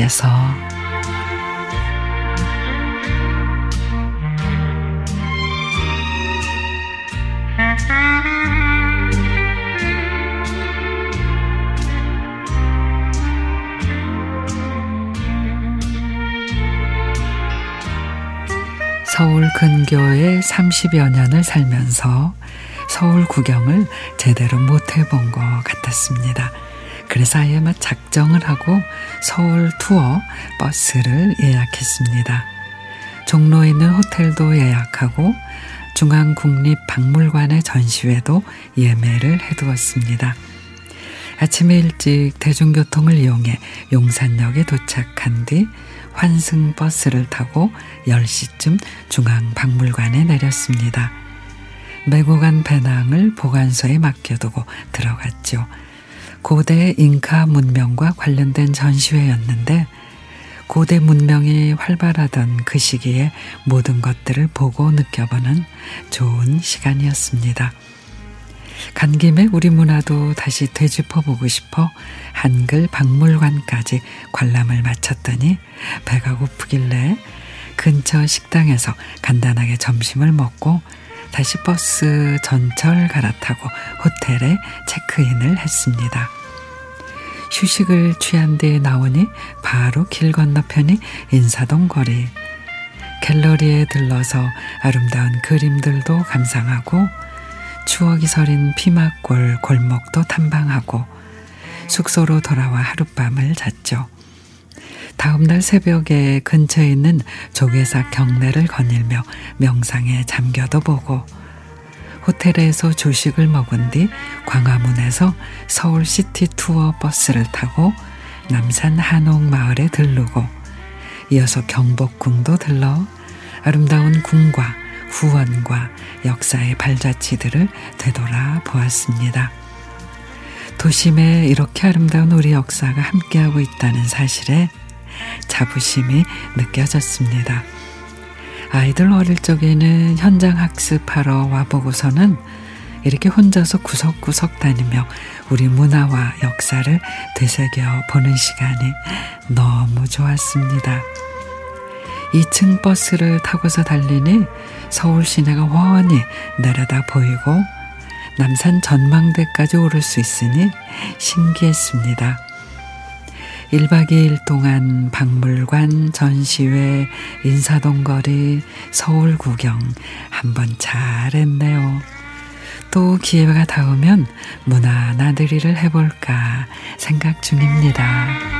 속에서 서울 근교에 30여 년을 살면서 서울 구경을 제대로 못 해본 것 같았습니다. 그래서 아예 막 작정을 하고 서울 투어 버스를 예약했습니다. 종로에 있는 호텔도 예약하고 중앙국립박물관의 전시회도 예매를 해두었습니다. 아침에 일찍 대중교통을 이용해 용산역에 도착한 뒤 환승 버스를 타고 10시쯤 중앙박물관에 내렸습니다. 메고 간 배낭을 보관소에 맡겨두고 들어갔죠. 고대 잉카 문명과 관련된 전시회였는데 고대 문명이 활발하던 그 시기에 모든 것들을 보고 느껴보는 좋은 시간이었습니다. 간 김에 우리 문화도 다시 되짚어보고 싶어 한글 박물관까지 관람을 마쳤더니 배가 고프길래 근처 식당에서 간단하게 점심을 먹고 다시 버스 전철 갈아타고 호텔에 체크인을 했습니다. 휴식을 취한 뒤에 나오니 바로 길 건너편이 인사동 거리. 갤러리에 들러서 아름다운 그림들도 감상하고 추억이 서린 피막골 골목도 탐방하고 숙소로 돌아와 하룻밤을 잤죠. 다음날 새벽에 근처에 있는 조개사 경내를 거닐며 명상에 잠겨도 보고 호텔에서 조식을 먹은 뒤 광화문에서 서울 시티 투어 버스를 타고 남산 한옥 마을에 들르고 이어서 경복궁도 들러 아름다운 궁과 후원과 역사의 발자취들을 되돌아 보았습니다. 도심에 이렇게 아름다운 우리 역사가 함께하고 있다는 사실에 자부심이 느껴졌습니다. 아이들 어릴 적에는 현장 학습하러 와보고서는 이렇게 혼자서 구석구석 다니며 우리 문화와 역사를 되새겨 보는 시간이 너무 좋았습니다. 2층 버스를 타고서 달리니 서울 시내가 훤히 내려다 보이고 남산 전망대까지 오를 수 있으니 신기했습니다. 1박 2일 동안 박물관, 전시회, 인사동 거리, 서울 구경 한번 잘 했네요. 또 기회가 닿으면 문화 나들이를 해볼까 생각 중입니다.